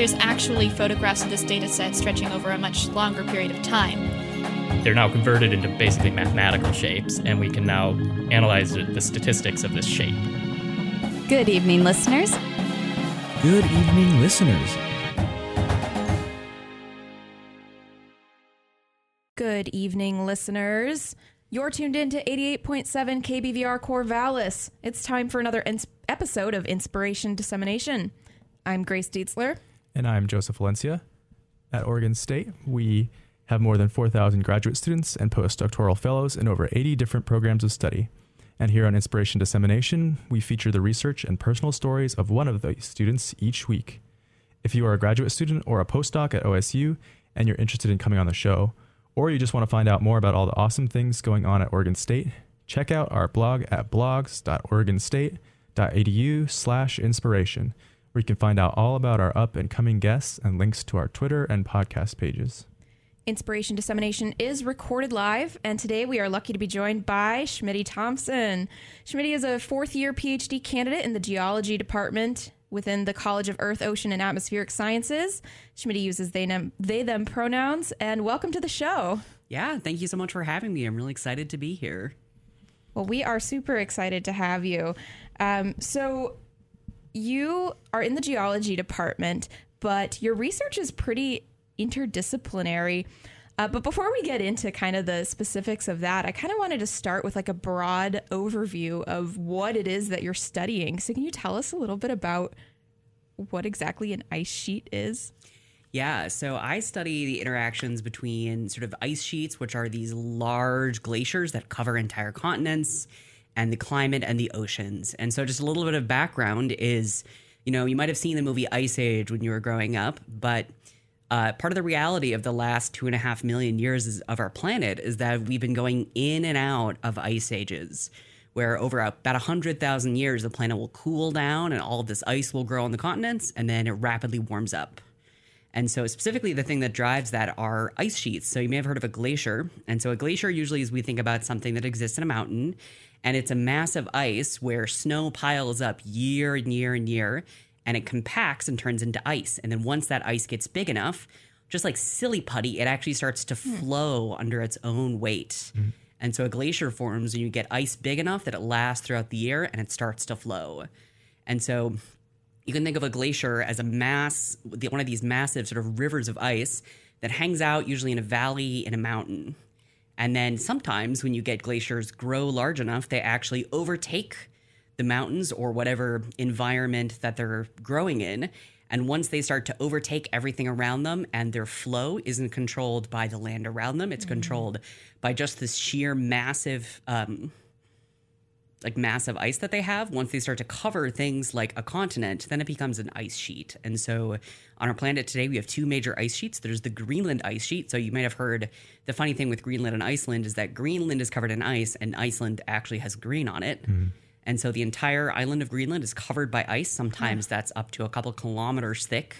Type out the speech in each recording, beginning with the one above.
There's actually photographs of this data set stretching over a much longer period of time. They're now converted into basically mathematical shapes, and we can now analyze the statistics of this shape. Good evening, listeners. Good evening, listeners. Good evening, listeners. You're tuned in to 88.7 KBVR Corvallis. It's time for another ins- episode of Inspiration Dissemination. I'm Grace Dietzler. And I'm Joseph Valencia. At Oregon State, we have more than 4,000 graduate students and postdoctoral fellows in over 80 different programs of study. And here on Inspiration Dissemination, we feature the research and personal stories of one of the students each week. If you are a graduate student or a postdoc at OSU and you're interested in coming on the show, or you just want to find out more about all the awesome things going on at Oregon State, check out our blog at blogs.oregonstate.edu slash inspiration where you can find out all about our up and coming guests and links to our Twitter and podcast pages. Inspiration Dissemination is recorded live, and today we are lucky to be joined by Schmitty Thompson. Schmitty is a fourth year PhD candidate in the geology department within the College of Earth, Ocean, and Atmospheric Sciences. Schmitty uses they, them, they, them pronouns, and welcome to the show. Yeah, thank you so much for having me. I'm really excited to be here. Well, we are super excited to have you. Um, so, you are in the geology department, but your research is pretty interdisciplinary. Uh, but before we get into kind of the specifics of that, I kind of wanted to start with like a broad overview of what it is that you're studying. So, can you tell us a little bit about what exactly an ice sheet is? Yeah, so I study the interactions between sort of ice sheets, which are these large glaciers that cover entire continents and the climate and the oceans. And so, just a little bit of background is, you know, you might have seen the movie Ice Age when you were growing up, but uh, part of the reality of the last two and a half million years of our planet is that we've been going in and out of ice ages, where over about 100,000 years, the planet will cool down and all of this ice will grow on the continents, and then it rapidly warms up. And so, specifically, the thing that drives that are ice sheets. So, you may have heard of a glacier. And so, a glacier usually is we think about something that exists in a mountain and it's a mass of ice where snow piles up year and year and year and it compacts and turns into ice. And then once that ice gets big enough, just like silly putty, it actually starts to hmm. flow mm. under its own weight. Mm. And so a glacier forms and you get ice big enough that it lasts throughout the year and it starts to flow. And so you can think of a glacier as a mass, one of these massive sort of rivers of ice that hangs out usually in a valley in a mountain. And then sometimes when you get glaciers grow large enough, they actually overtake the mountains or whatever environment that they're growing in. And once they start to overtake everything around them and their flow isn't controlled by the land around them, it's mm-hmm. controlled by just this sheer massive um, like massive ice that they have, once they start to cover things like a continent, then it becomes an ice sheet. And so on our planet today, we have two major ice sheets. There's the Greenland ice sheet. So you might have heard the funny thing with Greenland and Iceland is that Greenland is covered in ice and Iceland actually has green on it. Mm-hmm. And so the entire island of Greenland is covered by ice. Sometimes that's up to a couple kilometers thick.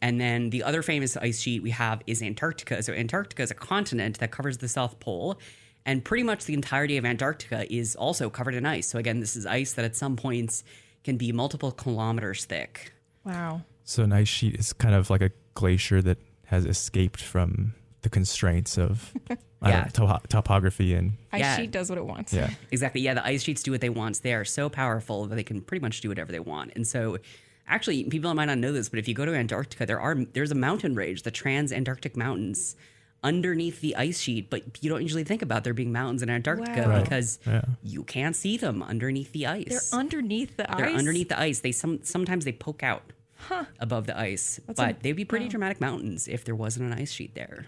And then the other famous ice sheet we have is Antarctica. So Antarctica is a continent that covers the South Pole and pretty much the entirety of Antarctica is also covered in ice. So again, this is ice that at some points can be multiple kilometers thick. Wow. So an ice sheet is kind of like a glacier that has escaped from the constraints of yeah. Know, to- topography and ice yeah. sheet does what it wants. Yeah, exactly. Yeah, the ice sheets do what they want. They are so powerful that they can pretty much do whatever they want. And so, actually, people might not know this, but if you go to Antarctica, there are there's a mountain range, the Trans-Antarctic Mountains, underneath the ice sheet, but you don't usually think about there being mountains in Antarctica wow. because yeah. you can't see them underneath the ice. They're underneath the They're ice. They're underneath the ice. They some sometimes they poke out huh. above the ice, That's but a, they'd be pretty wow. dramatic mountains if there wasn't an ice sheet there.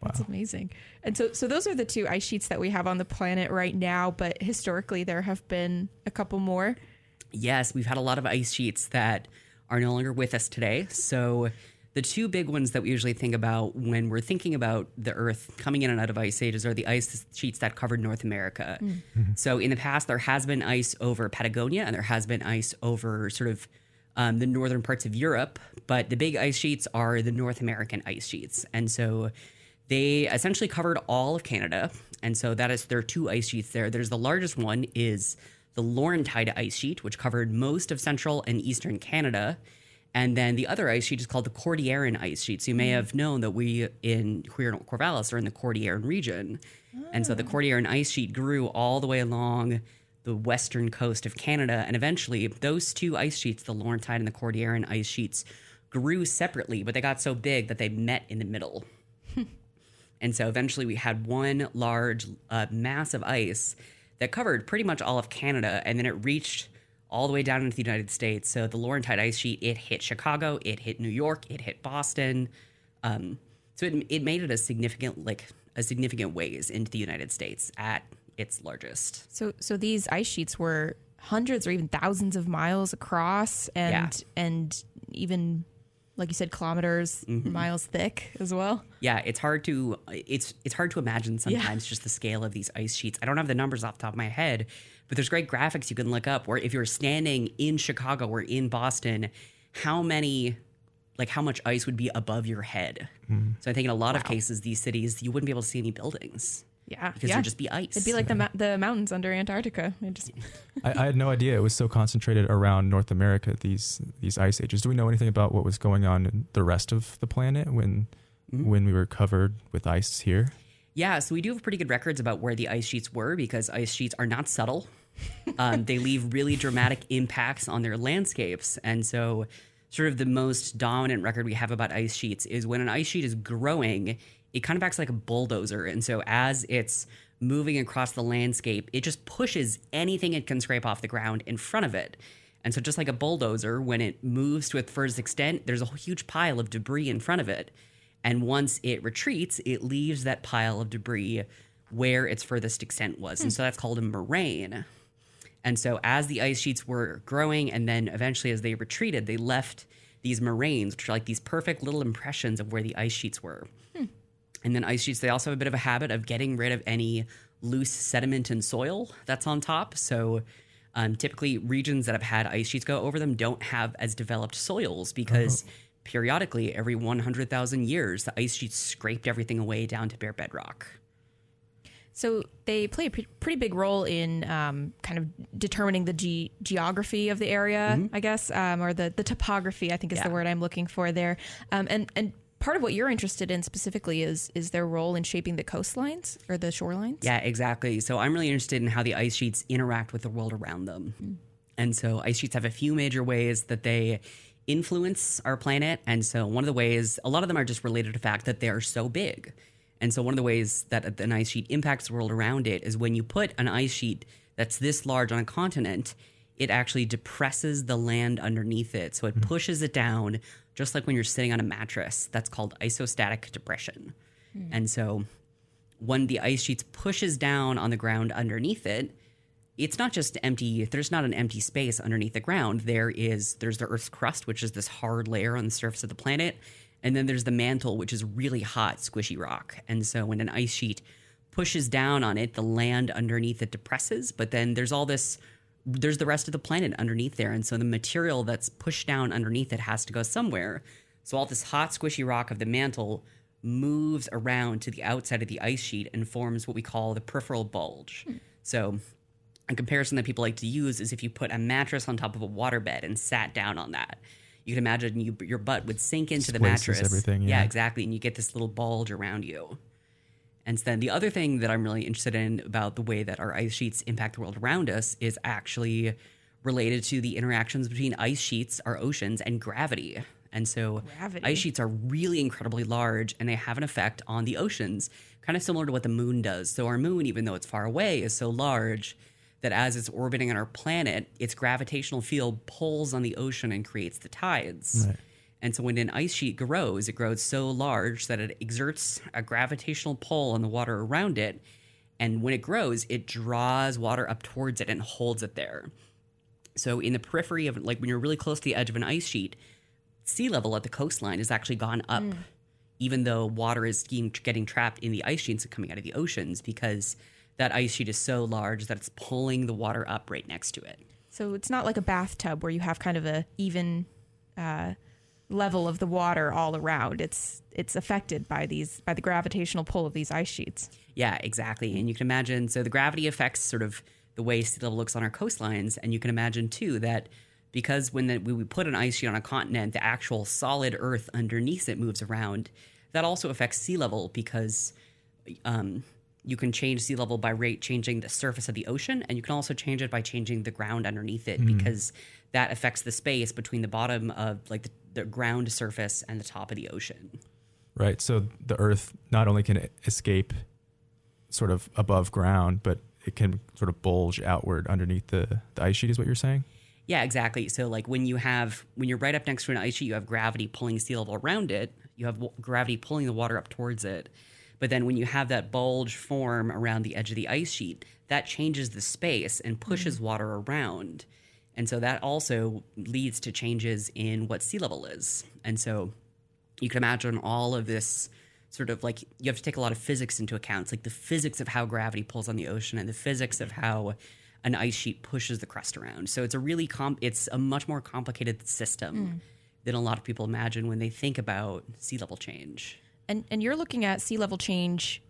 Wow. That's amazing. And so so those are the two ice sheets that we have on the planet right now, but historically there have been a couple more. Yes, we've had a lot of ice sheets that are no longer with us today. So the two big ones that we usually think about when we're thinking about the Earth coming in and out of ice ages are the ice sheets that covered North America. So in the past, there has been ice over Patagonia and there has been ice over sort of um, the northern parts of Europe, but the big ice sheets are the North American ice sheets. And so they essentially covered all of Canada. And so that is there are two ice sheets there. There's the largest one is the Laurentide ice sheet, which covered most of central and eastern Canada. And then the other ice sheet is called the Cordilleran ice sheet. So you may have known that we in here in Corvallis are in the Cordilleran region. And so the Cordilleran ice sheet grew all the way along the western coast of Canada. And eventually, those two ice sheets, the Laurentide and the Cordilleran ice sheets, grew separately, but they got so big that they met in the middle. and so eventually, we had one large, uh, mass of ice that covered pretty much all of Canada. And then it reached all the way down into the United States. So the Laurentide ice sheet, it hit Chicago, it hit New York, it hit Boston. Um, so it, it made it a significant, like, a significant ways into the United States at its largest. So so these ice sheets were hundreds or even thousands of miles across and Yeah. and even like you said kilometers Mm-hmm. miles thick as well. Yeah, it's hard to it's it's hard to imagine sometimes just the scale of these ice sheets. I don't have the numbers off the top of my head, but there's great graphics you can look up where if you're standing in Chicago or in Boston, how many like how much ice would be above your head. Hmm. So I think in a lot of cases these cities you wouldn't be able to see any buildings. Yeah. Because yeah. there'd just be ice. It'd be like the mou- the mountains under Antarctica. Just I, I had no idea it was so concentrated around North America. These these ice ages. Do we know anything about what was going on in the rest of the planet when hmm. when we were covered with ice here? Yeah, so we do have pretty good records about where the ice sheets were because ice sheets are not subtle. Um, they leave really dramatic impacts on their landscapes. And so, sort of the most dominant record we have about ice sheets is when an ice sheet is growing, it kind of acts like a bulldozer. And so, as it's moving across the landscape, it just pushes anything it can scrape off the ground in front of it. And so, just like a bulldozer, when it moves to its furthest extent, there's a huge pile of debris in front of it. And once it retreats, it leaves that pile of debris where its furthest extent was. And so that's called a moraine. And so as the ice sheets were growing and then eventually as they retreated, they left these moraines, which are like these perfect little impressions of where the ice sheets were. And then ice sheets, they also have a bit of a habit of getting rid of any loose sediment and soil that's on top. So um, typically, regions that have had ice sheets go over them don't have as developed soils because periodically, every 100,000 years, the ice sheets scraped everything away down to bare bedrock. So they play a pre- pretty big role in um, kind of determining the ge- geography of the area, I guess, um, or the, the topography. I think is the Mm-hmm. Word I'm looking for there. Um, and and part of what you're interested in specifically is is their role in shaping the coastlines or the shorelines. Yeah, exactly. So I'm really interested in how the ice sheets interact with the world around them. And so ice sheets have a few major ways that they influence our planet. And so one of the ways, a lot of them are just related to the fact that they are so big. And so one of the ways that an ice sheet impacts the world around it is when you put an ice sheet that's this large on a continent, it actually depresses the land underneath it. So it mm-hmm. pushes it down, just like when you're sitting on a mattress. That's called isostatic depression. Mm. And so when the ice sheets pushes down on the ground underneath it, it's not just empty. There's not an empty space underneath the ground. There is there's the Earth's crust, which is this hard layer on the surface of the planet, and then there's the mantle, which is really hot, squishy rock. And so when an ice sheet pushes down on it, the land underneath it depresses, but then there's all this there's the rest of the planet underneath there, and so the material that's pushed down underneath it has to go somewhere. So all this hot, squishy rock of the mantle moves around to the outside of the ice sheet and forms what we call the peripheral bulge. Hmm. So a comparison that people like to use is if you put a mattress on top of a waterbed and sat down on that. You can imagine you, your butt would sink into the Displaces mattress. everything, yeah. exactly. And you get this little bulge around you. And then the other thing that I'm really interested in about the way that our ice sheets impact the world around us is actually related to the interactions between ice sheets, our oceans, and gravity. And so Gravity. ice sheets are really incredibly large and they have an effect on the oceans, kind of similar to what the moon does. So our moon, even though it's far away, is so large that as it's orbiting on our planet, its gravitational field pulls on the ocean and creates the tides. And so when an ice sheet grows, it grows so large that it exerts a gravitational pull on the water around it. And when it grows, it draws water up towards it and holds it there. So in the periphery of like when you're really close to the edge of an ice sheet, sea level at the coastline has actually gone up, mm. even though water is getting, getting trapped in the ice sheets and coming out of the oceans because that ice sheet is so large that it's pulling the water up right next to it. So it's not like a bathtub where you have kind of a even uh, level of the water all around. It's it's affected by these by the gravitational pull of these ice sheets. Yeah, exactly. And you can imagine so the gravity affects sort of the way sea level looks on our coastlines, and you can imagine too that because when the, we we put an ice sheet on a continent, the actual solid Earth underneath it moves around. That also affects sea level because um, you can change sea level by rate changing the surface of the ocean, and you can also change it by changing the ground underneath it Mhm. because that affects the space between the bottom of like the, the ground surface and the top of the ocean. Right. So the Earth not only can escape sort of above ground, but it can sort of bulge outward underneath the, the ice sheet, is what you're saying? Yeah, exactly. So like when you have when you're right up next to an ice sheet, you have gravity pulling sea level around it. You have w- gravity pulling the water up towards it. But then when you have that bulge form around the edge of the ice sheet, that changes the space and pushes water around. And so that also leads to changes in what sea level is. And so you can imagine all of this sort of like you have to take a lot of physics into account. It's like the physics of how gravity pulls on the ocean and the physics of how an ice sheet pushes the crust around. So it's a really comp it's a much more complicated system Mm. than a lot of people imagine when they think about sea level change. And and you're looking at sea level change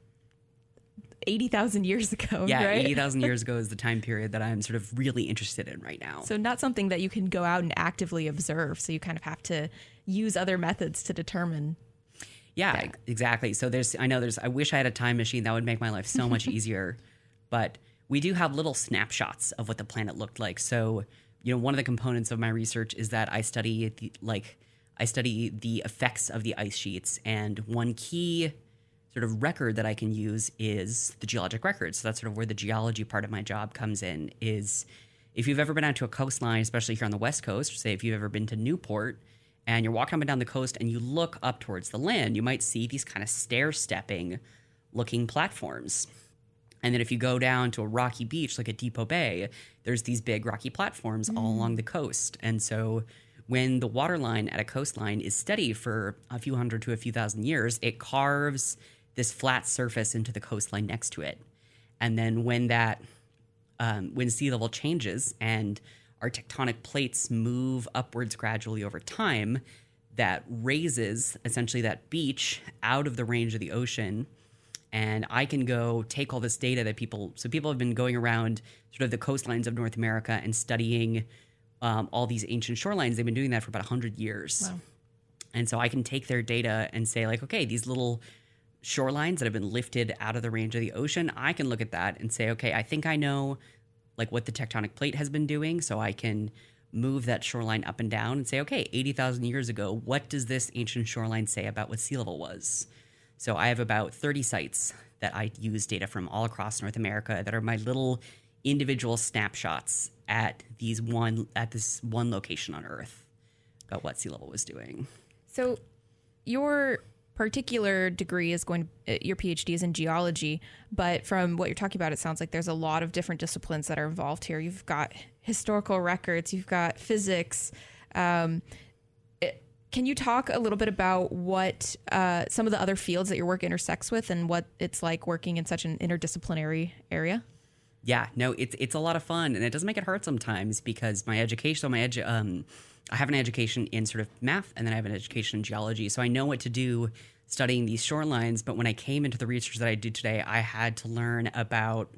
eighty thousand years ago, yeah, right? 80,000 years ago is the time period that I'm sort of really interested in right now. So not something that you can go out and actively observe. So you kind of have to use other methods to determine. Yeah, ex- exactly. So there's, I know there's, I wish I had a time machine that would make my life so much easier, but we do have little snapshots of what the planet looked like. So, you know, one of the components of my research is that I study the, like, I study the effects of the ice sheets. And one key sort of record that I can use is the geologic record. So that's sort of where the geology part of my job comes in is if you've ever been out to a coastline, especially here on the West Coast, say if you've ever been to Newport and you're walking up and down the coast and you look up towards the land, you might see these kind of stair stepping looking platforms. And then if you go down to a rocky beach like at Depoe Bay, there's these big rocky platforms all mm. along the coast. And so when the water line at a coastline is steady for a few hundred to a few thousand years, it carves this flat surface into the coastline next to it. And then when that um, when sea level changes and our tectonic plates move upwards gradually over time, that raises essentially that beach out of the range of the ocean. And I can go take all this data that people, so people have been going around sort of the coastlines of North America and studying um, all these ancient shorelines. They've been doing that for about 100 years. Wow. And so I can take their data and say, like, okay, these little shorelines that have been lifted out of the range of the ocean, I can look at that and say, okay, I think I know like what the tectonic plate has been doing. So I can move that shoreline up and down and say, okay, 80,000 years ago, what does this ancient shoreline say about what sea level was? So I have about 30 sites that I use data from all across North America that are my little individual snapshots at these one at this one location on Earth about what sea level was doing. So your particular degree is going uh, your PhD is in geology, but from what you're talking about, it sounds like there's a lot of different disciplines that are involved here. You've got historical records, you've got physics. Um, it- can you talk a little bit about what uh, some of the other fields that your work intersects with, and what it's like working in such an interdisciplinary area? Yeah, no, it's it's a lot of fun, and it doesn't make it hard sometimes because my education, so my edu- um, I have an education in sort of math, and then I have an education in geology, so I know what to do studying these shorelines. But when I came into the research that I do today, I had to learn about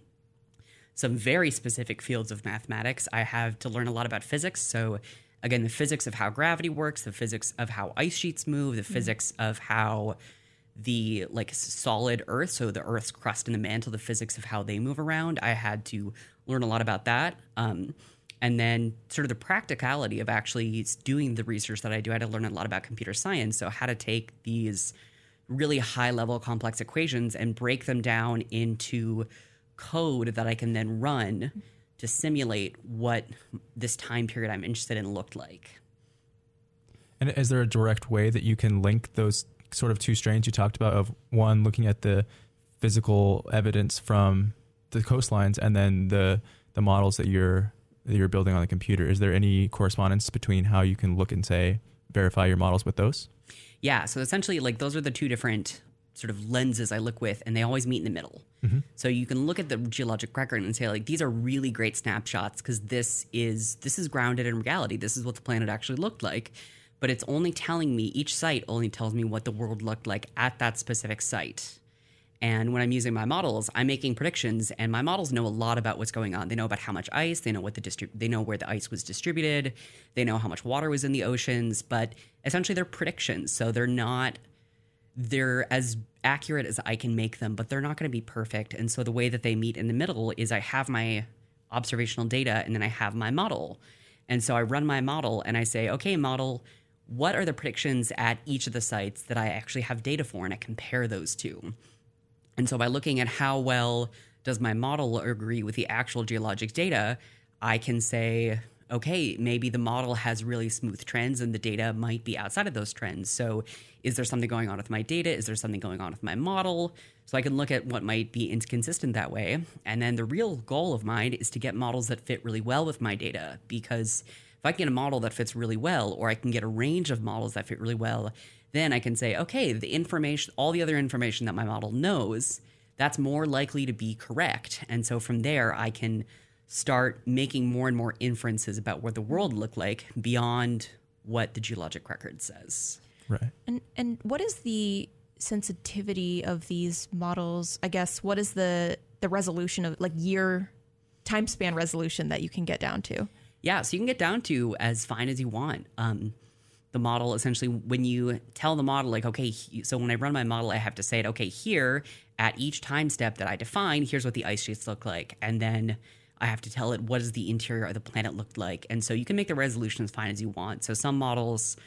some very specific fields of mathematics. I have to learn a lot about physics. So, again, the physics of how gravity works, the physics of how ice sheets move, the physics of how the like solid earth, so the earth's crust and the mantle, the physics of how they move around. I had to learn a lot about that. Um, and then sort of the practicality of actually doing the research that I do, I had to learn a lot about computer science. So how to take these really high level complex equations and break them down into code that I can then run to simulate what this time period I'm interested in looked like. And is there a direct way that you can link those sort of two strains you talked about of one looking at the physical evidence from the coastlines and then the the models that you're that you're building on the computer? Is there any correspondence between how you can look and say verify your models with those? Yeah, so essentially, like those are the two different sort of lenses I look with, and they always meet in the middle. Mm-hmm. So you can look at the geologic record and say, like, these are really great snapshots because this is this is grounded in reality. This is what the planet actually looked like. But it's only telling me each site only tells me what the world looked like at that specific site. And when I'm using my models, I'm making predictions, and my models know a lot about what's going on. They know about how much ice, they know what the distrib- they know where the ice was distributed, they know how much water was in the oceans. But essentially, they're predictions, so they're not they're as accurate as I can make them, but they're not going to be perfect. And so the way that they meet in the middle is I have my observational data, and then I have my model. And so I run my model, and I say, okay, model. What are the predictions at each of the sites that I actually have data for? And I compare those two. And so by looking at how well does my model agree with the actual geologic data, I can say, okay, maybe the model has really smooth trends and the data might be outside of those trends. So is there something going on with my data? Is there something going on with my model? So I can look at what might be inconsistent that way. And then the real goal of mine is to get models that fit really well with my data because if I can get a model that fits really well, or I can get a range of models that fit really well, then I can say, okay, the information, all the other information that my model knows, that's more likely to be correct. And so from there, I can start making more and more inferences about what the world looked like beyond what the geologic record says. Right. And and what is the sensitivity of these models? I guess what is the the resolution of like year time span resolution that you can get down to? Yeah, so you can get down to as fine as you want. Um, the model essentially, when you tell the model, like, okay, so when I run my model, I have to say it, okay, here at each time step that I define, here's what the ice sheets look like. And then I have to tell it what does the interior of the planet look like. And so you can make the resolution as fine as you want. So some models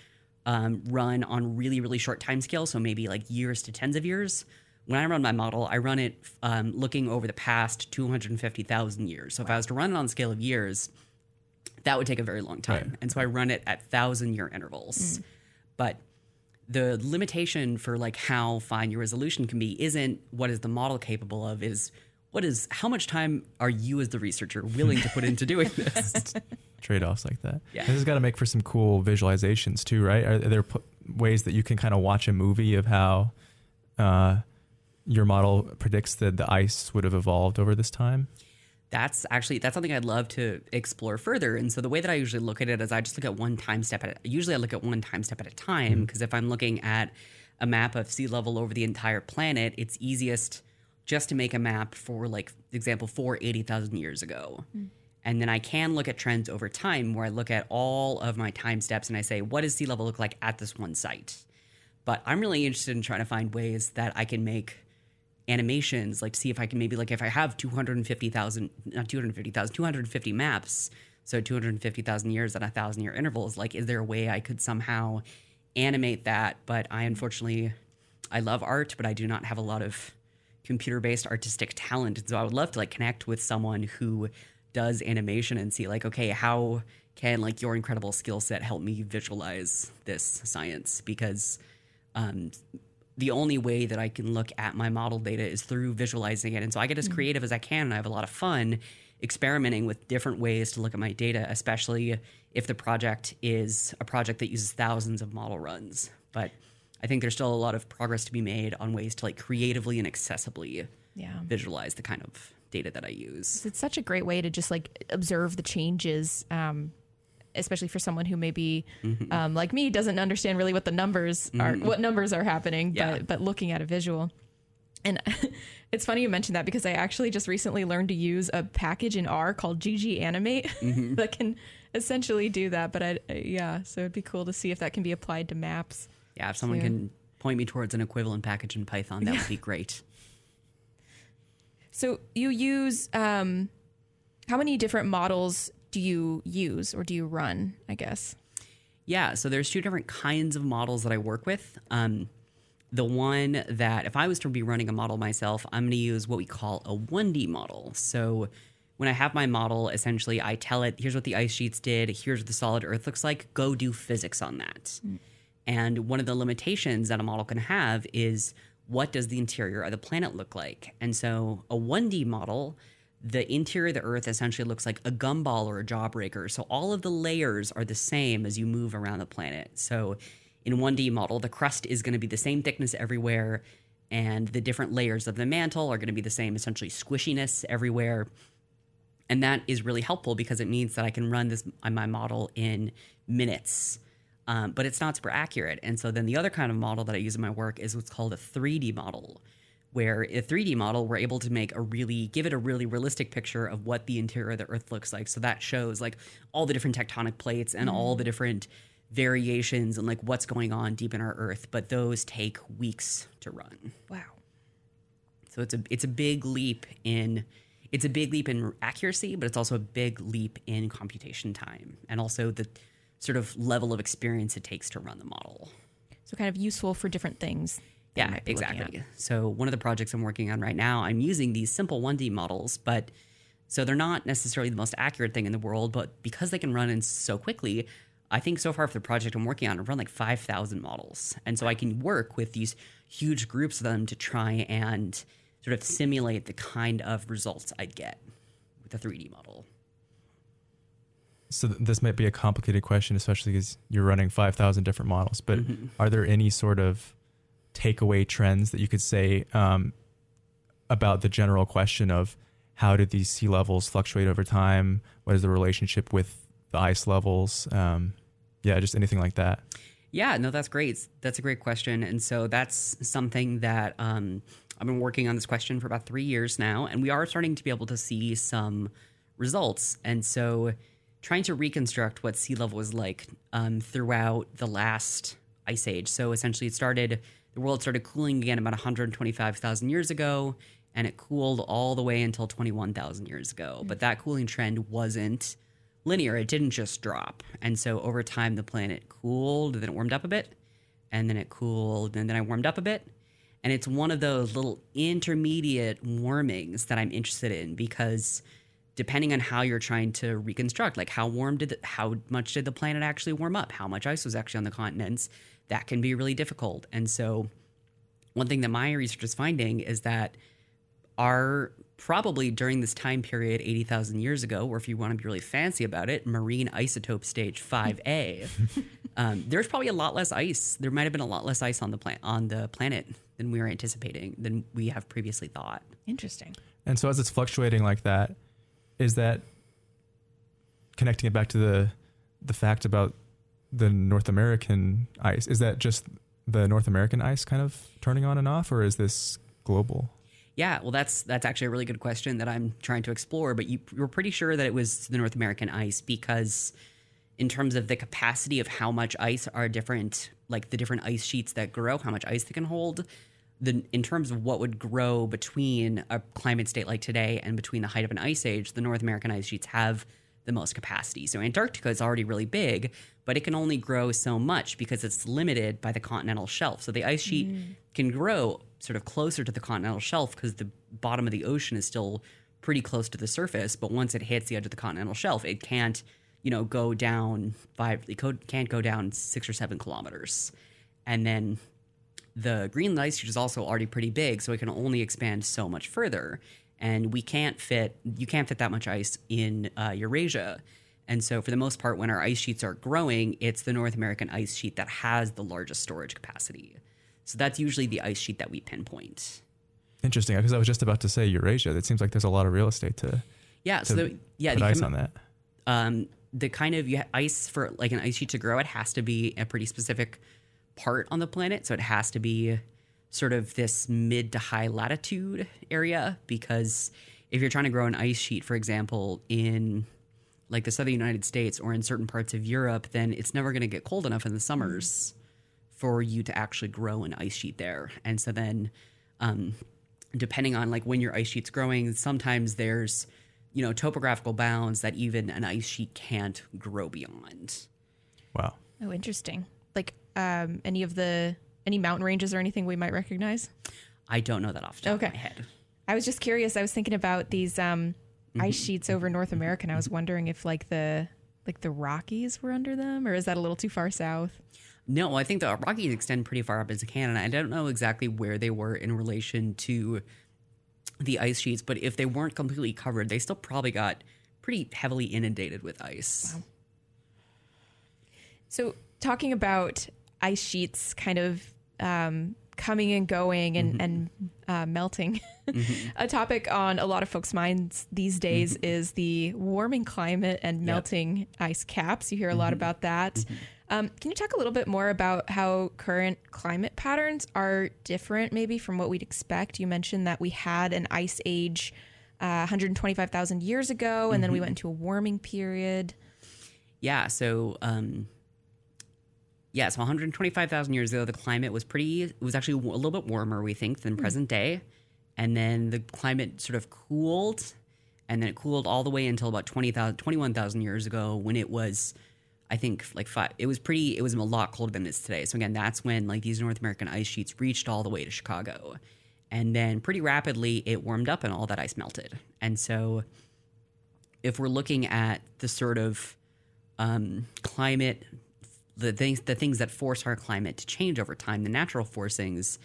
um, run on really, really short time scales, so maybe like years to tens of years. When I run my model, I run it um, looking over the past 250,000 years. So if I was to run it on a scale of years, that would take a very long time. Right. And so I run it at thousand year intervals. But the limitation for like how fine your resolution can be isn't what is the model capable of, is what is how much time are you as the researcher willing to put into doing this? Trade offs like that. Yeah. This has got to make for some cool visualizations too, right? Are there p- ways that you can kind of watch a movie of how uh, your model predicts that the ice would have evolved over this time? That's actually that's something I'd love to explore further. And so the way that I usually look at it is I just look at one time step at a, usually I look at one time step at a time mm-hmm. because if I'm looking at a map of sea level over the entire planet, it's easiest just to make a map for like example for 80,000 years ago. Mm. And then I can look at trends over time where I look at all of my time steps and I say what does sea level look like at this one site. But I'm really interested in trying to find ways that I can make animations, like see if I can maybe like if I have 250,000, not 250,000, 250 maps, so 250,000 years at a thousand year intervals, like is there a way I could somehow animate that? But I unfortunately, I love art, but I do not have a lot of computer based artistic talent. And so I would love to like connect with someone who does animation and see like, okay, how can like your incredible skill set help me visualize this science? Because um, the only way that I can look at my model data is through visualizing it. And so I get as creative as I can and I have a lot of fun experimenting with different ways to look at my data, especially if the project is a project that uses thousands of model runs. But I think there's still a lot of progress to be made on ways to like creatively and accessibly Yeah. visualize the kind of data that I use. It's such a great way to just like observe the changes, um, especially for someone who maybe, Mm-hmm. um, like me, doesn't understand really what the numbers are, what numbers are happening, Yeah. but but looking at a visual. And it's funny you mentioned that because I actually just recently learned to use a package in R called gganimate Mm-hmm. that can essentially do that. But I, yeah, so it'd be cool to see if that can be applied to maps. Yeah, if someone Yeah. can point me towards an equivalent package in Python, that would be great. So you use um, how many different models do you use or do you run? I guess. Yeah, so there's two different kinds of models that I work with. Um, the one that if I was to be running a model myself, I'm going to use what we call a 1D model. So when I have my model, essentially I tell it, here's what the ice sheets did, here's what the solid earth looks like, go do physics on that. And one of the limitations that a model can have is what does the interior of the planet look like? And so a 1D model the interior of the Earth essentially looks like a gumball or a jawbreaker. So all of the layers are the same as you move around the planet. So in 1D model, the crust is going to be the same thickness everywhere, and the different layers of the mantle are going to be the same, essentially squishiness everywhere. And that is really helpful because it means that I can run this my model in minutes. Um, but it's not super accurate. And so then the other kind of model that I use in my work is what's called a 3D model, where a 3D model we're able to make a really give it a really realistic picture of what the interior of the Earth looks like. So that shows like all the different tectonic plates and all the mm-hmm. different variations and like what's going on deep in our Earth. But those take weeks to run. Wow. So it's a it's a big leap in it's a big leap in accuracy, but it's also a big leap in computation time and also the sort of level of experience it takes to run the model. So kind of useful for different things. That you Yeah, might be looking exactly. at. So one of the projects I'm working on right now, I'm using these simple 1D models, but so they're not necessarily the most accurate thing in the world, but because they can run in so quickly, I think so far for the project I'm working on, I've run like 5,000 models. And so I can work with these huge groups of them to try and sort of simulate the kind of results I'd get with a 3D model. So th- this might be a complicated question, especially because you're running 5,000 different models. But Mhm. are there any sort of takeaway trends that you could say um, about the general question of how did these sea levels fluctuate over time? What is the relationship with the ice levels? Um, yeah, just anything like that. Yeah, no, that's great. That's a great question. And so that's something that um, I've been working on this question for about three years now, and we are starting to be able to see some results. And so trying to reconstruct what sea level was like um, throughout the last ice age. So essentially, it started, the world started cooling again about 125,000 years ago, and it cooled all the way until 21,000 years ago. Mm. But that cooling trend wasn't linear. It didn't just drop. And so over time, the planet cooled, then it warmed up a bit, and then it cooled, and then I warmed up a bit. And it's one of those little intermediate warmings that I'm interested in because depending on how you're trying to reconstruct, like how warm did, the, how much did the planet actually warm up? How much ice was actually on the continents? That can be really difficult. And so one thing that my research is finding is that are probably during this time period 80,000 years ago, or if you want to be really fancy about it, marine isotope stage 5A, um, there's probably a lot less ice. There might have been a lot less ice on the planet on the planet than we were anticipating, than we have previously thought. Interesting. And so as it's fluctuating like that, is that connecting it back to the the fact about the North American ice? Is that just the North American ice kind of turning on and off, or is this global? Yeah, well, that's that's actually a really good question that I'm trying to explore. But you, you're pretty sure that it was the North American ice because, in terms of the capacity of how much ice are different, like the different ice sheets that grow, how much ice they can hold, the in terms of what would grow between a climate state like today and between the height of an ice age, the North American ice sheets have the most capacity. So Antarctica is already really big, but it can only grow so much because it's limited by the continental shelf. So the ice sheet mm. can grow sort of closer to the continental shelf because the bottom of the ocean is still pretty close to the surface. But once it hits the edge of the continental shelf, it can't, you know, go down five. It can't go down six or seven kilometers, and then the Greenland ice sheet is also already pretty big, so it can only expand so much further. And we can't fit, you can't fit that much ice in uh, Eurasia. And so, for the most part, when our ice sheets are growing, it's the North American ice sheet that has the largest storage capacity. So, that's usually the ice sheet that we pinpoint. Interesting, because I was just about to say Eurasia. It seems like there's a lot of real estate to Yeah. So, the, yeah, put ice com- on that. um, the kind of you ha- ice for like an ice sheet to grow, it has to be a pretty specific part on the planet. So it has to be sort of this mid to high latitude area because if you're trying to grow an ice sheet, for example, in like the southern United States or in certain parts of Europe, then it's never going to get cold enough in the summers for you to actually grow an ice sheet there. And so then, um, depending on like when your ice sheet's growing, sometimes there's you know topographical bounds that even an ice sheet can't grow beyond. Wow. Oh, interesting. Like um, any of the any mountain ranges or anything we might recognize. I don't know that off the top Okay. of my head. I was just curious. I was thinking about these um, ice sheets over North America, and I was wondering if like the like the Rockies were under them, or is that a little too far south? No, I think the Rockies extend pretty far up into Canada. I don't know exactly where they were in relation to the ice sheets, but if they weren't completely covered, they still probably got pretty heavily inundated with ice. Wow. So, talking about ice sheets kind of um, coming and going and, mm-hmm. and uh, melting, mm-hmm. a topic on a lot of folks' minds these days mm-hmm. is the warming climate and melting yep. ice caps. You hear a lot mm-hmm. about that. Mm-hmm. Um, can you talk a little bit more about how current climate patterns are different, maybe from what we'd expect? You mentioned that we had an ice age uh, 125,000 years ago, and then we mm-hmm. went into a warming period. Yeah. So, um, yeah, so 125,000 years ago, the climate was pretty, it was actually a little bit warmer, we think, than mm. present day. And then the climate sort of cooled, and then it cooled all the way until about 20,000, 21,000 years ago when it was I think like five, it was pretty, it was a lot colder than it is today. So again, that's when like these North American ice sheets reached all the way to Chicago. And then pretty rapidly it warmed up and all that ice melted. And so if we're looking at the sort of um, climate, the things, the things that force our climate to change over time, the natural forcings,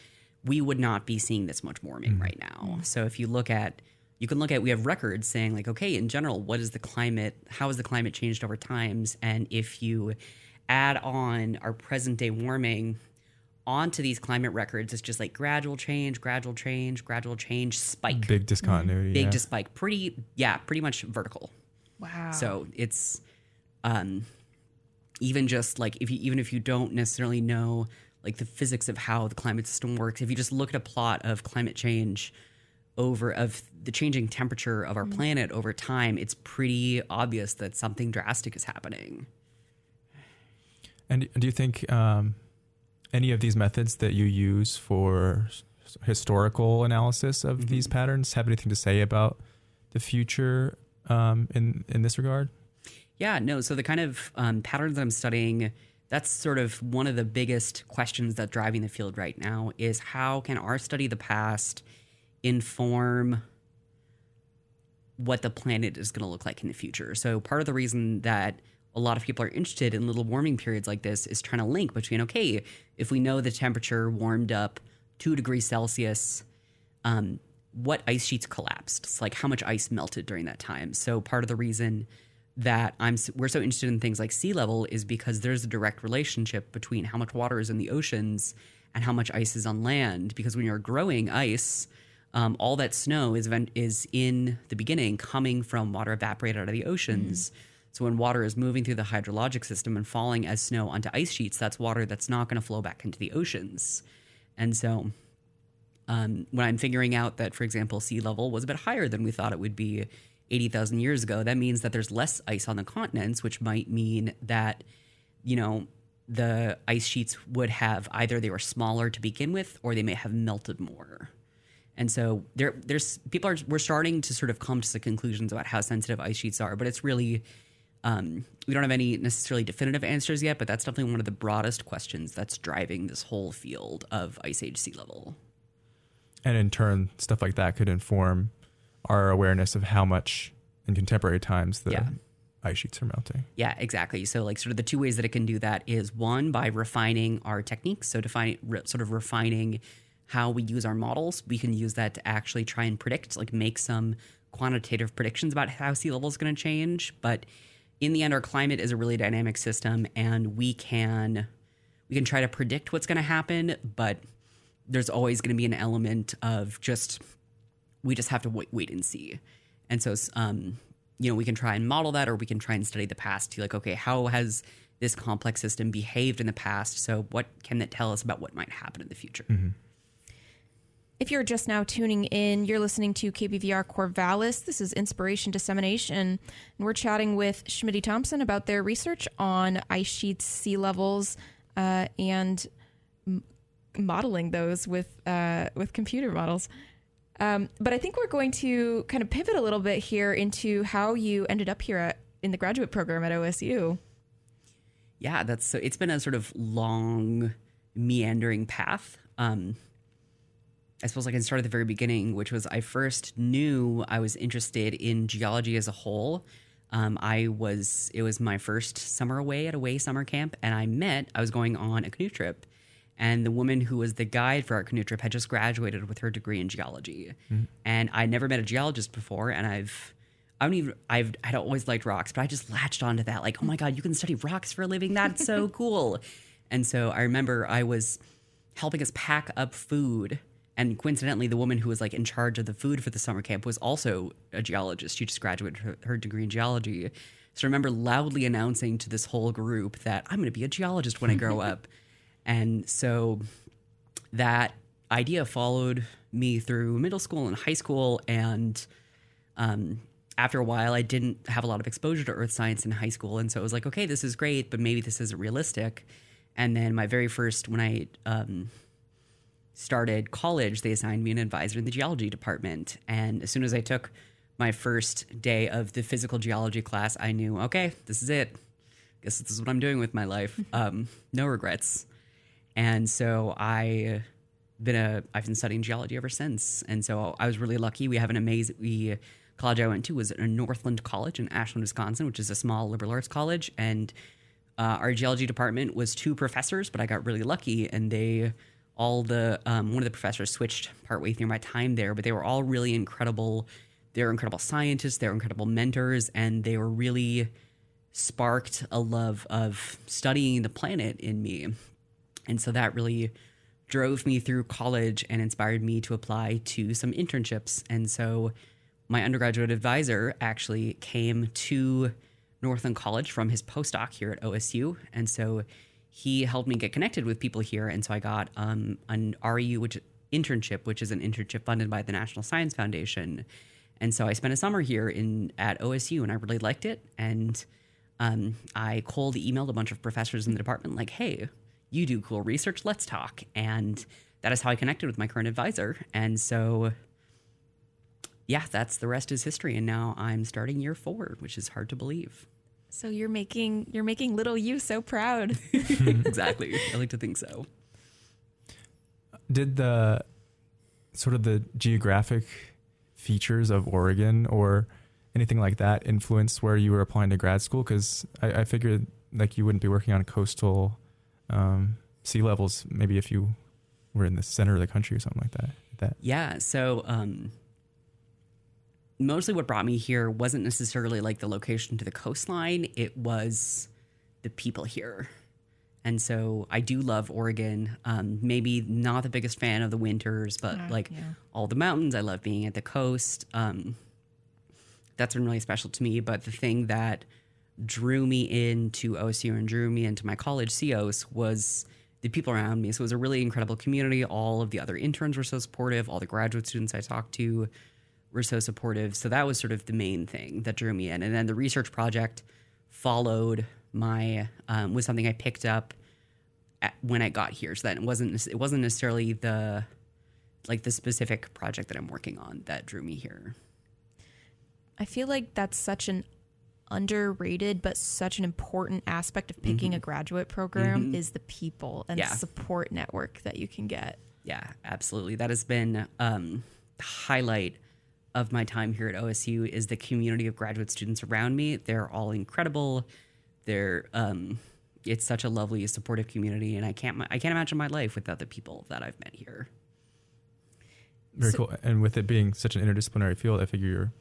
we would not be seeing this much warming mm-hmm. right now. So if you look at you can look at we have records saying like okay in general what is the climate how has the climate changed over times and if you add on our present day warming onto these climate records it's just like gradual change gradual change gradual change spike big discontinuity mm-hmm. big yeah. to spike pretty yeah pretty much vertical wow so it's um even just like if you even if you don't necessarily know like the physics of how the climate system works if you just look at a plot of climate change over of the changing temperature of our mm-hmm. planet over time, it's pretty obvious that something drastic is happening. And do you think um, any of these methods that you use for historical analysis of mm-hmm. these patterns have anything to say about the future um, in in this regard? Yeah, no. So the kind of um, patterns I'm studying, that's sort of one of the biggest questions that's driving the field right now. Is how can our study the past inform what the planet is going to look like in the future. So part of the reason that a lot of people are interested in little warming periods like this is trying to link between okay, if we know the temperature warmed up two degrees Celsius, um, what ice sheets collapsed? It's like how much ice melted during that time. So part of the reason that I'm we're so interested in things like sea level is because there's a direct relationship between how much water is in the oceans and how much ice is on land. Because when you're growing ice, um, all that snow is is in the beginning coming from water evaporated out of the oceans. Mm. So when water is moving through the hydrologic system and falling as snow onto ice sheets, that's water that's not going to flow back into the oceans. And so um, when I'm figuring out that, for example, sea level was a bit higher than we thought it would be 80,000 years ago, that means that there's less ice on the continents, which might mean that, you know, the ice sheets would have either they were smaller to begin with or they may have melted more. And so there, there's people are we're starting to sort of come to conclusions about how sensitive ice sheets are, but it's really um, we don't have any necessarily definitive answers yet. But that's definitely one of the broadest questions that's driving this whole field of ice age sea level. And in turn, stuff like that could inform our awareness of how much in contemporary times the yeah. ice sheets are melting. Yeah, exactly. So, like, sort of the two ways that it can do that is one by refining our techniques, so defining, re- sort of refining how we use our models. We can use that to actually try and predict, like make some quantitative predictions about how sea level is going to change. But in the end, our climate is a really dynamic system, and we can we can try to predict what's going to happen, but there's always going to be an element of just we just have to wait, wait and see. And so, um, you know, we can try and model that, or we can try and study the past to like, okay, how has this complex system behaved in the past? So, what can that tell us about what might happen in the future? Mm-hmm. If you're just now tuning in, you're listening to KBVR Corvallis. This is Inspiration Dissemination, and we're chatting with Schmitty Thompson about their research on ice sheets, sea levels, uh, and m- modeling those with uh, with computer models. Um, but I think we're going to kind of pivot a little bit here into how you ended up here at, in the graduate program at OSU. Yeah, that's so. It's been a sort of long, meandering path. Um, I suppose I can start at the very beginning, which was I first knew I was interested in geology as a whole. Um, I was it was my first summer away at away summer camp, and I met I was going on a canoe trip, And the woman who was the guide for our canoe trip had just graduated with her degree in geology. Mhm. And I'd never met a geologist before, and I've I don't even I've I'd always liked rocks, but I just latched onto that like, oh my god, you can study rocks for a living. That's so cool. And so I remember I was helping us pack up food. And coincidentally, the woman who was like in charge of the food for the summer camp was also a geologist. She just graduated her, her degree in geology. So I remember loudly announcing to this whole group that I'm going to be a geologist when I grow up. And so that idea followed me through middle school and high school. And um, after a while, I didn't have a lot of exposure to earth science in high school. And so it was like, okay, this is great, but maybe this isn't realistic. And then my very first, when I um, started college, they assigned me an advisor in the geology department. And as soon as I took my first day of the physical geology class, I knew, okay, this is it. Guess this is what I'm doing with my life. Um, no regrets. And so I been a I've been studying geology ever since. And so I was really lucky. We have an amazing we college I went to was a Northland College in Ashland, Wisconsin, which is a small liberal arts college. And uh, our geology department was two professors, but I got really lucky, and they all the um, one of the professors switched partway through my time there, but they were all really incredible. They were incredible scientists. They were incredible mentors, and they were really sparked a love of studying the planet in me. And so that really drove me through college and inspired me to apply to some internships. And so my undergraduate advisor actually came to Northland College from his postdoc here at OSU. And so he helped me get connected with people here. And so I got um, an REU which internship, which is an internship funded by the National Science Foundation. And so I spent a summer here in at OSU and I really liked it. And um, I cold emailed a bunch of professors in the department, like, hey, you do cool research, let's talk. And that is how I connected with my current advisor. And so, yeah, that's the rest is history. And now I'm starting year four, which is hard to believe. So you're making you're making little you so proud. exactly. I like to think so. Did the sort of the geographic features of Oregon or anything like that influence where you were applying to grad school? Because I, I figured like you wouldn't be working on coastal um, sea levels, maybe if you were in the center of the country or something like that. That Yeah. So, um, mostly what brought me here wasn't necessarily like the location to the coastline, it was the people here. And so I do love Oregon. Um, maybe not the biggest fan of the winters, but Uh, like yeah. all the mountains. I love being at the coast. Um, that's been really special to me. But the thing that drew me into OSU and drew me into my college, COS, was the people around me. So it was a really incredible community. All of the other interns were so supportive. All the graduate students I talked to were so supportive. So that was sort of the main thing that drew me in. And then the research project followed my um, was something I picked up at, when I got here. So that it wasn't it wasn't necessarily the like the specific project that I'm working on that drew me here. I feel like that's such an underrated but such an important aspect of picking Mhm. a graduate program Mhm. is the people and Yeah. support network that you can get. Yeah, absolutely. That has been um, the highlight of my time here at OSU is the community of graduate students around me. They're all incredible. They're um, it's such a lovely, supportive community, and I can't I can't imagine my life without the people that I've met here. very So- cool. And with it being such an interdisciplinary field, I figure you're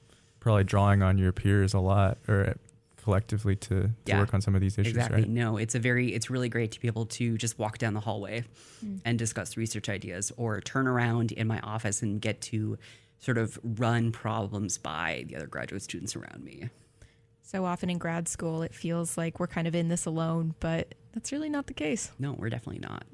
probably drawing on your peers a lot or collectively to, to Yeah, work on some of these issues, exactly. right? No, it's a very it's really great to be able to just walk down the hallway Mm. and discuss research ideas or turn around in my office and get to sort of run problems by the other graduate students around me. So often in grad school it feels like we're kind of in this alone, but that's really not the case. No, we're definitely not.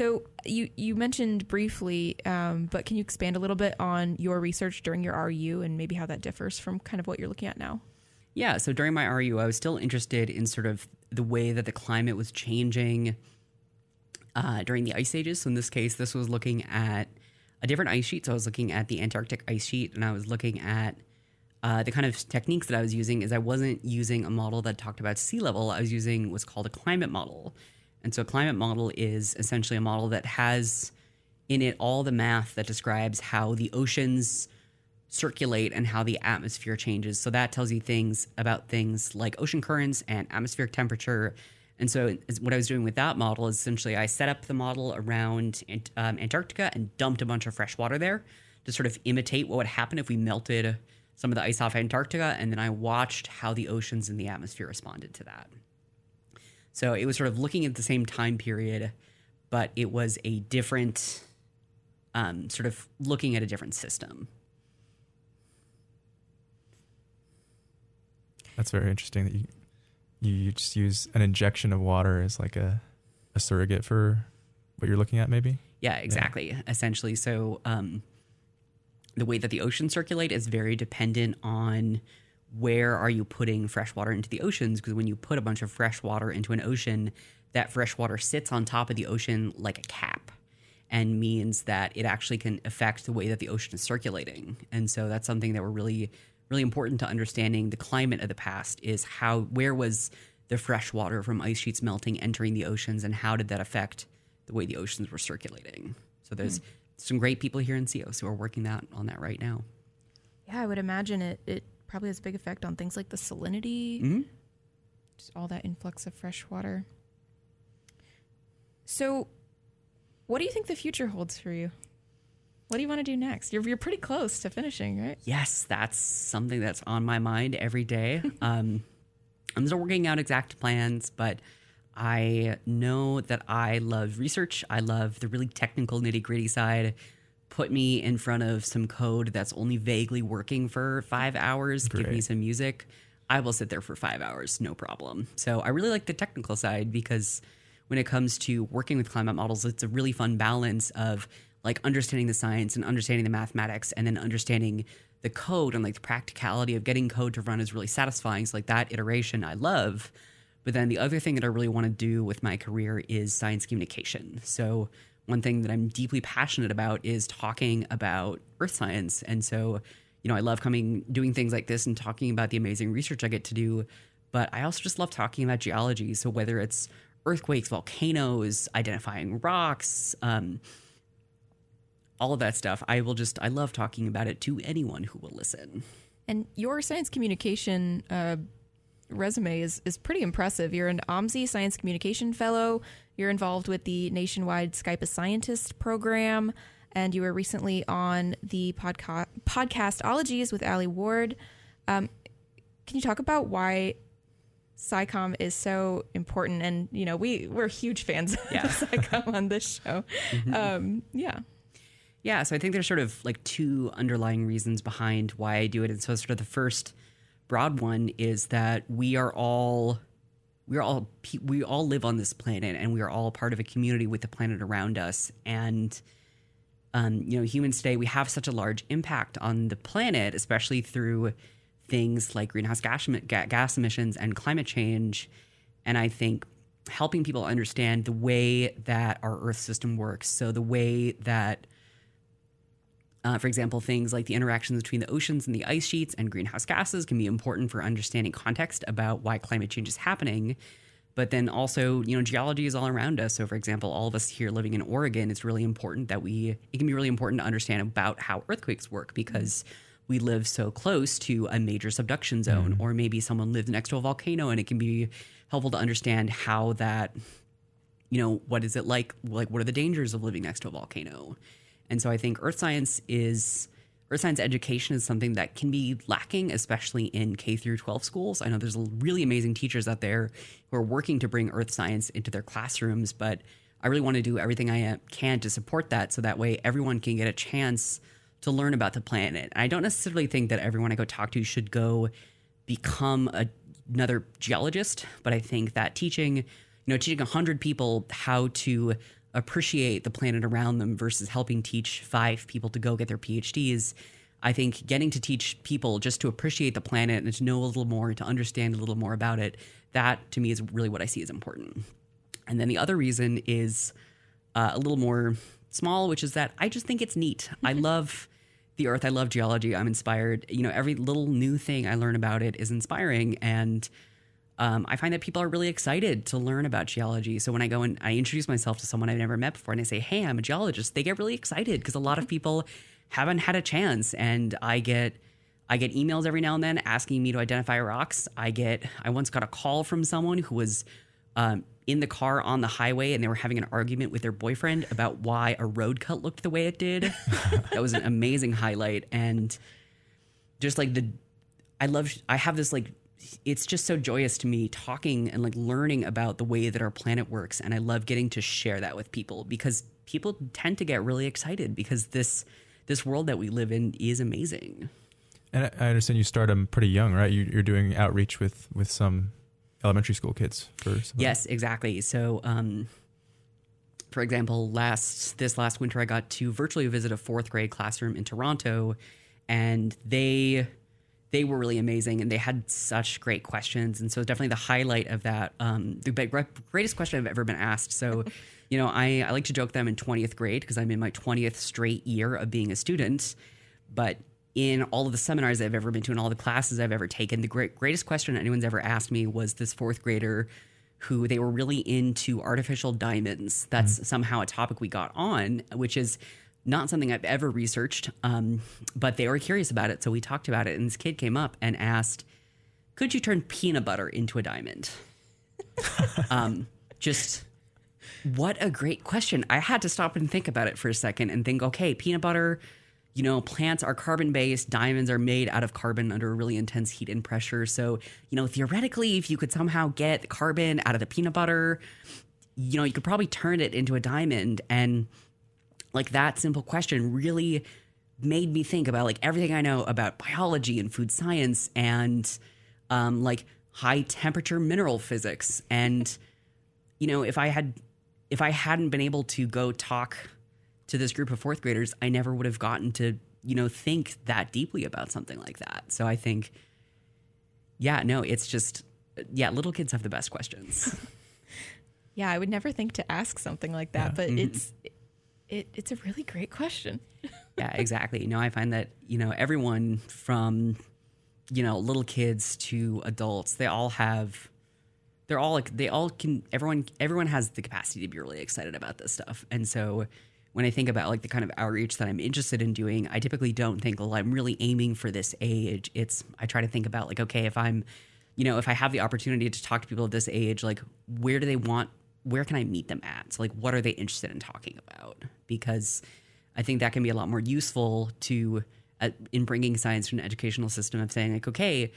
So you you mentioned briefly, um, but can you expand a little bit on your research during your REU and maybe how that differs from kind of what you're looking at now? Yeah, so during my REU, I was still interested in sort of the way that the climate was changing uh, during the ice ages. So in this case, this was looking at a different ice sheet. So I was looking at the Antarctic ice sheet, and I was looking at uh, the kind of techniques that I was using. Is I wasn't using a model that talked about sea level. I was using what's called a climate model, and so a climate model is essentially a model that has in it all the math that describes how the oceans circulate and how the atmosphere changes. So that tells you things about things like ocean currents and atmospheric temperature And so, what I was doing with that model is essentially I set up the model around um, Antarctica and dumped a bunch of fresh water there to sort of imitate what would happen if we melted some of the ice off Antarctica. And then I watched how the oceans and the atmosphere responded to that. So it was sort of looking at the same time period, but it was a different, um, sort of looking at a different system. That's very interesting that you you just use an injection of water as like a, a surrogate for what you're looking at, maybe. Yeah, exactly. Yeah. Essentially, so um, the way that the oceans circulate is very dependent on where are you putting fresh water into the oceans? Because when you put a bunch of fresh water into an ocean that fresh water sits on top of the ocean like a cap and means that it actually can affect the way that the ocean is circulating. And so that's something that we're really really important to understanding the climate of the past is how where was the fresh water from ice sheets melting entering the oceans and how did that affect the way the oceans were circulating? So there's mm. some great people here in CEOAS who are working that on that right now. Yeah i would imagine it it probably has a big effect on things like the salinity, mm-hmm. just all that influx of fresh water. So, what do you think the future holds for you? What do you want to do next? You're, you're pretty close to finishing, right? Yes, that's something that's on my mind every day. um, I'm still working out exact plans, but I know that I love research. I love the really technical nitty gritty side put me in front of some code that's only vaguely working for five hours, Great. give me some music, I will sit there for five hours, no problem. So I really like the technical side because when it comes to working with climate models, it's a really fun balance of like understanding the science and understanding the mathematics and then understanding the code and like the practicality of getting code to run is really satisfying. So like that iteration I love. But then the other thing that I really want to do with my career is science communication. So one thing that I'm deeply passionate about is talking about earth science. And so, you know, I love coming, doing things like this and talking about the amazing research I get to do. But I also just love talking about geology. So whether it's earthquakes, volcanoes, identifying rocks, um, all of that stuff, I will just, I love talking about it to anyone who will listen. And your science communication uh, resume is, is pretty impressive. You're an OMSI Science Communication Fellow. You're involved with the nationwide Skype a Scientist program, and you were recently on the podca- podcast Ologies with Alie Ward. Um, can you talk about why SciComm is so important? And you know, we we're huge fans yeah. of SciComm on this show. Mm-hmm. Um, yeah. Yeah, so I think there's sort of like two underlying reasons behind why I do it. And so sort of the first broad one is that we are all we are all we all live on this planet and we are all part of a community with the planet around us. And um, you know humans today we have such a large impact on the planet especially through things like greenhouse gas, gas emissions and climate change. And i think helping people understand the way that our earth system works so the way that uh, for example, things like the interactions between the oceans and the ice sheets and greenhouse gases can be important for understanding context about why climate change is happening. But then also, you know, geology is all around us. So, for example, all of us here living in Oregon, it's really important that we, it can be really important to understand about how earthquakes work because we live so close to a major subduction zone, mm. or maybe someone lives next to a volcano and it can be helpful to understand how that, you know, what is it like? Like, what are the dangers of living next to a volcano? And so I think earth science is earth science education is something that can be lacking, especially in K through 12 schools. I know there's really amazing teachers out there who are working to bring earth science into their classrooms, but I really want to do everything I can to support that so that way everyone can get a chance to learn about the planet. I don't necessarily think that everyone I go talk to should go become a, another geologist, but I think that teaching, you know, teaching 100 people how to appreciate the planet around them versus helping teach five people to go get their PhDs. I think getting to teach people just to appreciate the planet and to know a little more, to understand a little more about it, that to me is really what I see as important. And then the other reason is uh, a little more small, which is that I just think it's neat. I mm-hmm. love the earth. I love geology. I'm inspired. You know, every little new thing I learn about it is inspiring. And um, I find that people are really excited to learn about geology. So when I go and I introduce myself to someone I've never met before and I say, "Hey, I'm a geologist," they get really excited because a lot of people haven't had a chance, and I get I get emails every now and then asking me to identify rocks. I get I once got a call from someone who was um, in the car on the highway and they were having an argument with their boyfriend about why a road cut looked the way it did. that was an amazing highlight. And just like the, I love, I have this like, it's just so joyous to me talking and like learning about the way that our planet works. And I love getting to share that with people because people tend to get really excited because this, this world that we live in is amazing. And I- understand you start them pretty young, right? You, you're doing outreach with with some elementary school kids for some Yes, exactly. So, um, for example, last this last winter, I got to virtually visit a fourth grade classroom in Toronto, and they they were really amazing, and they had such great questions. And so, definitely the highlight of that, um, the greatest question I've ever been asked. So, you know, I, I like to joke that I'm in 20th grade because I'm in my 20th straight year of being a student, but in all of the seminars I've ever been to and all the classes I've ever taken, the great, greatest question anyone's ever asked me was this fourth grader who they were really into artificial diamonds. That's somehow a topic we got on, which is not something I've ever researched, um, but they were curious about it. So we talked about it, and this kid came up and asked, Could you turn peanut butter into a diamond? um, just what a great question. I had to stop and think about it for a second and think, okay, peanut butter, you know, plants are carbon based, diamonds are made out of carbon under really intense heat and pressure. So, you know, theoretically, if you could somehow get carbon out of the peanut butter, you know, you could probably turn it into a diamond. And like that simple question really made me think about like everything I know about biology and food science and um, like high temperature mineral physics. And, you know, if I had, if I hadn't been able to go talk to this group of fourth graders, I never would have gotten to, you know, think that deeply about something like that. So I think, yeah, no, it's just, yeah, little kids have the best questions. Yeah, I would never think to ask something like that, Yeah. but Mhm. it's it, it's a really great question. yeah, exactly. No, I find that, you know, everyone from, you know, little kids to adults, they all have they're all like they all can everyone everyone has the capacity to be really excited about this stuff. And so when I think about like the kind of outreach that I'm interested in doing, I typically don't think, well, I'm really aiming for this age. It's I try to think about like, okay, if I'm, you know, if I have the opportunity to talk to people of this age, like where do they want where can I meet them at? So like what are they interested in talking about? Because I think that can be a lot more useful to uh, in bringing science to an educational system of saying like, okay,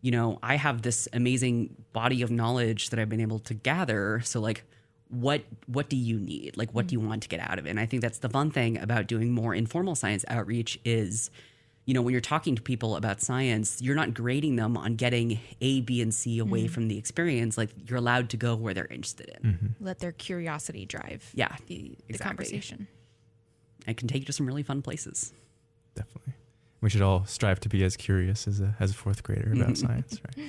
you know, I have this amazing body of knowledge that I've been able to gather. So like what what do you need? Like what do you want to get out of it? And I think that's the fun thing about doing more informal science outreach is you know, when you're talking to people about science, you're not grading them on getting A, B, and C away Mhm. from the experience. Like you're allowed to go where they're interested in. Let their curiosity drive Yeah, the, the conversation. I can take you to some really fun places. Definitely. We should all strive to be as curious as a as a fourth grader about science, right?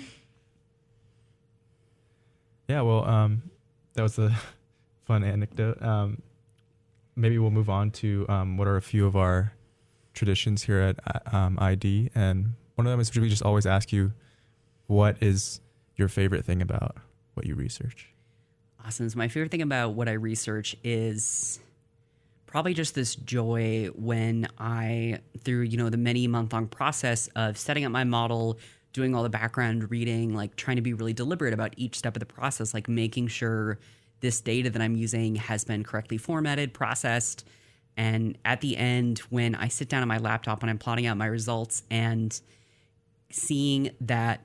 Yeah, well, um, that was a fun anecdote. Um, maybe we'll move on to um, what are a few of our traditions here at uh, um, ID, and one of them is we just always ask you, what is your favorite thing about what you research? Awesome. So my favorite thing about what I research is probably just this joy when I, through you know the many month long process of setting up my model, doing all the background reading, like trying to be really deliberate about each step of the process, like making sure this data that I'm using has been correctly formatted, processed, and at the end, when I sit down on my laptop and I'm plotting out my results and seeing that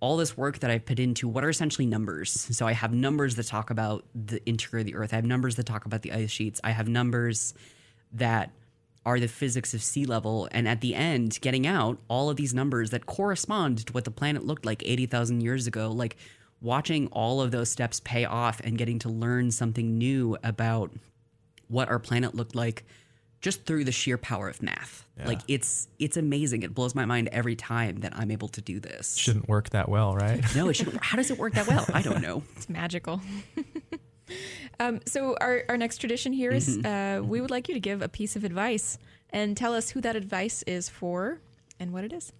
all this work that I've put into what are essentially numbers. So I have numbers that talk about the interior of the earth. I have numbers that talk about the ice sheets. I have numbers that are the physics of sea level. And at the end, getting out all of these numbers that correspond to what the planet looked like 80,000 years ago, like watching all of those steps pay off and getting to learn something new about what our planet looked like just through the sheer power of math. Yeah. Like it's it's amazing. It blows my mind every time that I'm able to do this. Shouldn't work that well, right? No, it should. How does it work that well? I don't know. It's magical. um, so our, our next tradition here is, Mhm. uh, we would like you to give a piece of advice and tell us who that advice is for and what it is.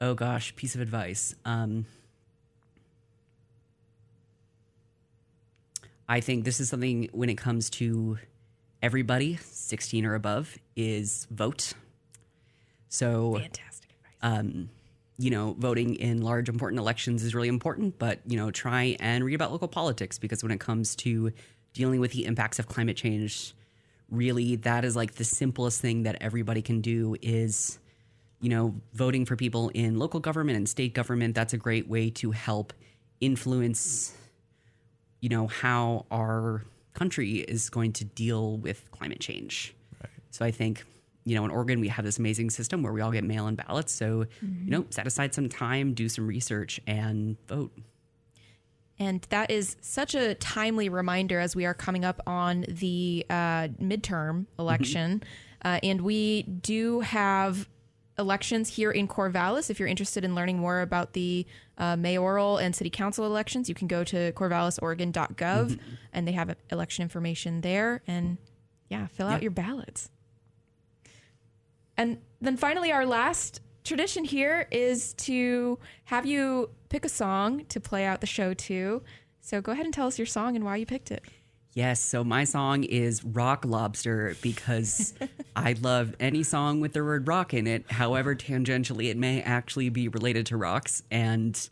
Oh gosh, piece of advice. Um, I think this is something when it comes to everybody 16 or above is vote. So Fantastic Um, you know, voting in large important elections is really important, but, you know, try and read about local politics because when it comes to dealing with the impacts of climate change, really that is like the simplest thing that everybody can do is, you know, voting for people in local government and state government. That's a great way to help influence, you know, how our country is going to deal with climate change. Right. So I think you know, in Oregon, we have this amazing system where we all get mail in ballots. So, mm-hmm. you know, set aside some time, do some research, and vote. And that is such a timely reminder as we are coming up on the uh, midterm election. Mm-hmm. Uh, and we do have elections here in Corvallis. If you're interested in learning more about the uh, mayoral and city council elections, you can go to corvallisoregon.gov mm-hmm. and they have election information there. And yeah, fill out your ballots. And then finally, our last tradition here is to have you pick a song to play out the show to. So go ahead and tell us your song and why you picked it. Yes, so my song is Rock Lobster because I love any song with the word rock in it. However, tangentially, it may actually be related to rocks. And,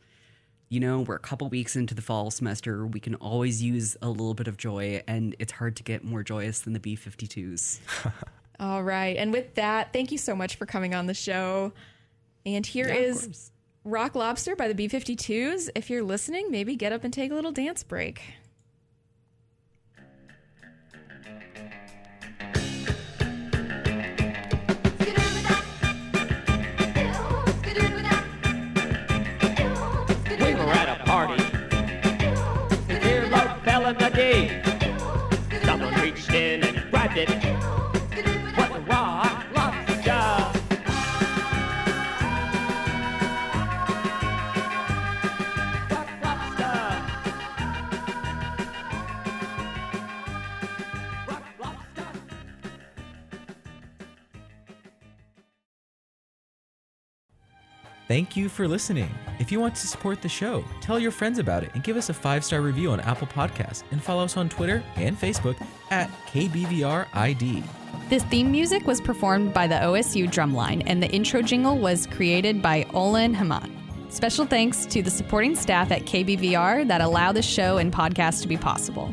you know, we're a couple weeks into the fall semester. We can always use a little bit of joy, and it's hard to get more joyous than the B 52s. All right. And with that, thank you so much for coming on the show. And here yeah, is Rock Lobster by the B 52s. If you're listening, maybe get up and take a little dance break. Someone reached in and grabbed it. Thank you for listening. If you want to support the show, tell your friends about it and give us a five star review on Apple Podcasts and follow us on Twitter and Facebook at KBVRID. This theme music was performed by the OSU Drumline, and the intro jingle was created by Olin Haman. Special thanks to the supporting staff at KBVR that allow the show and podcast to be possible.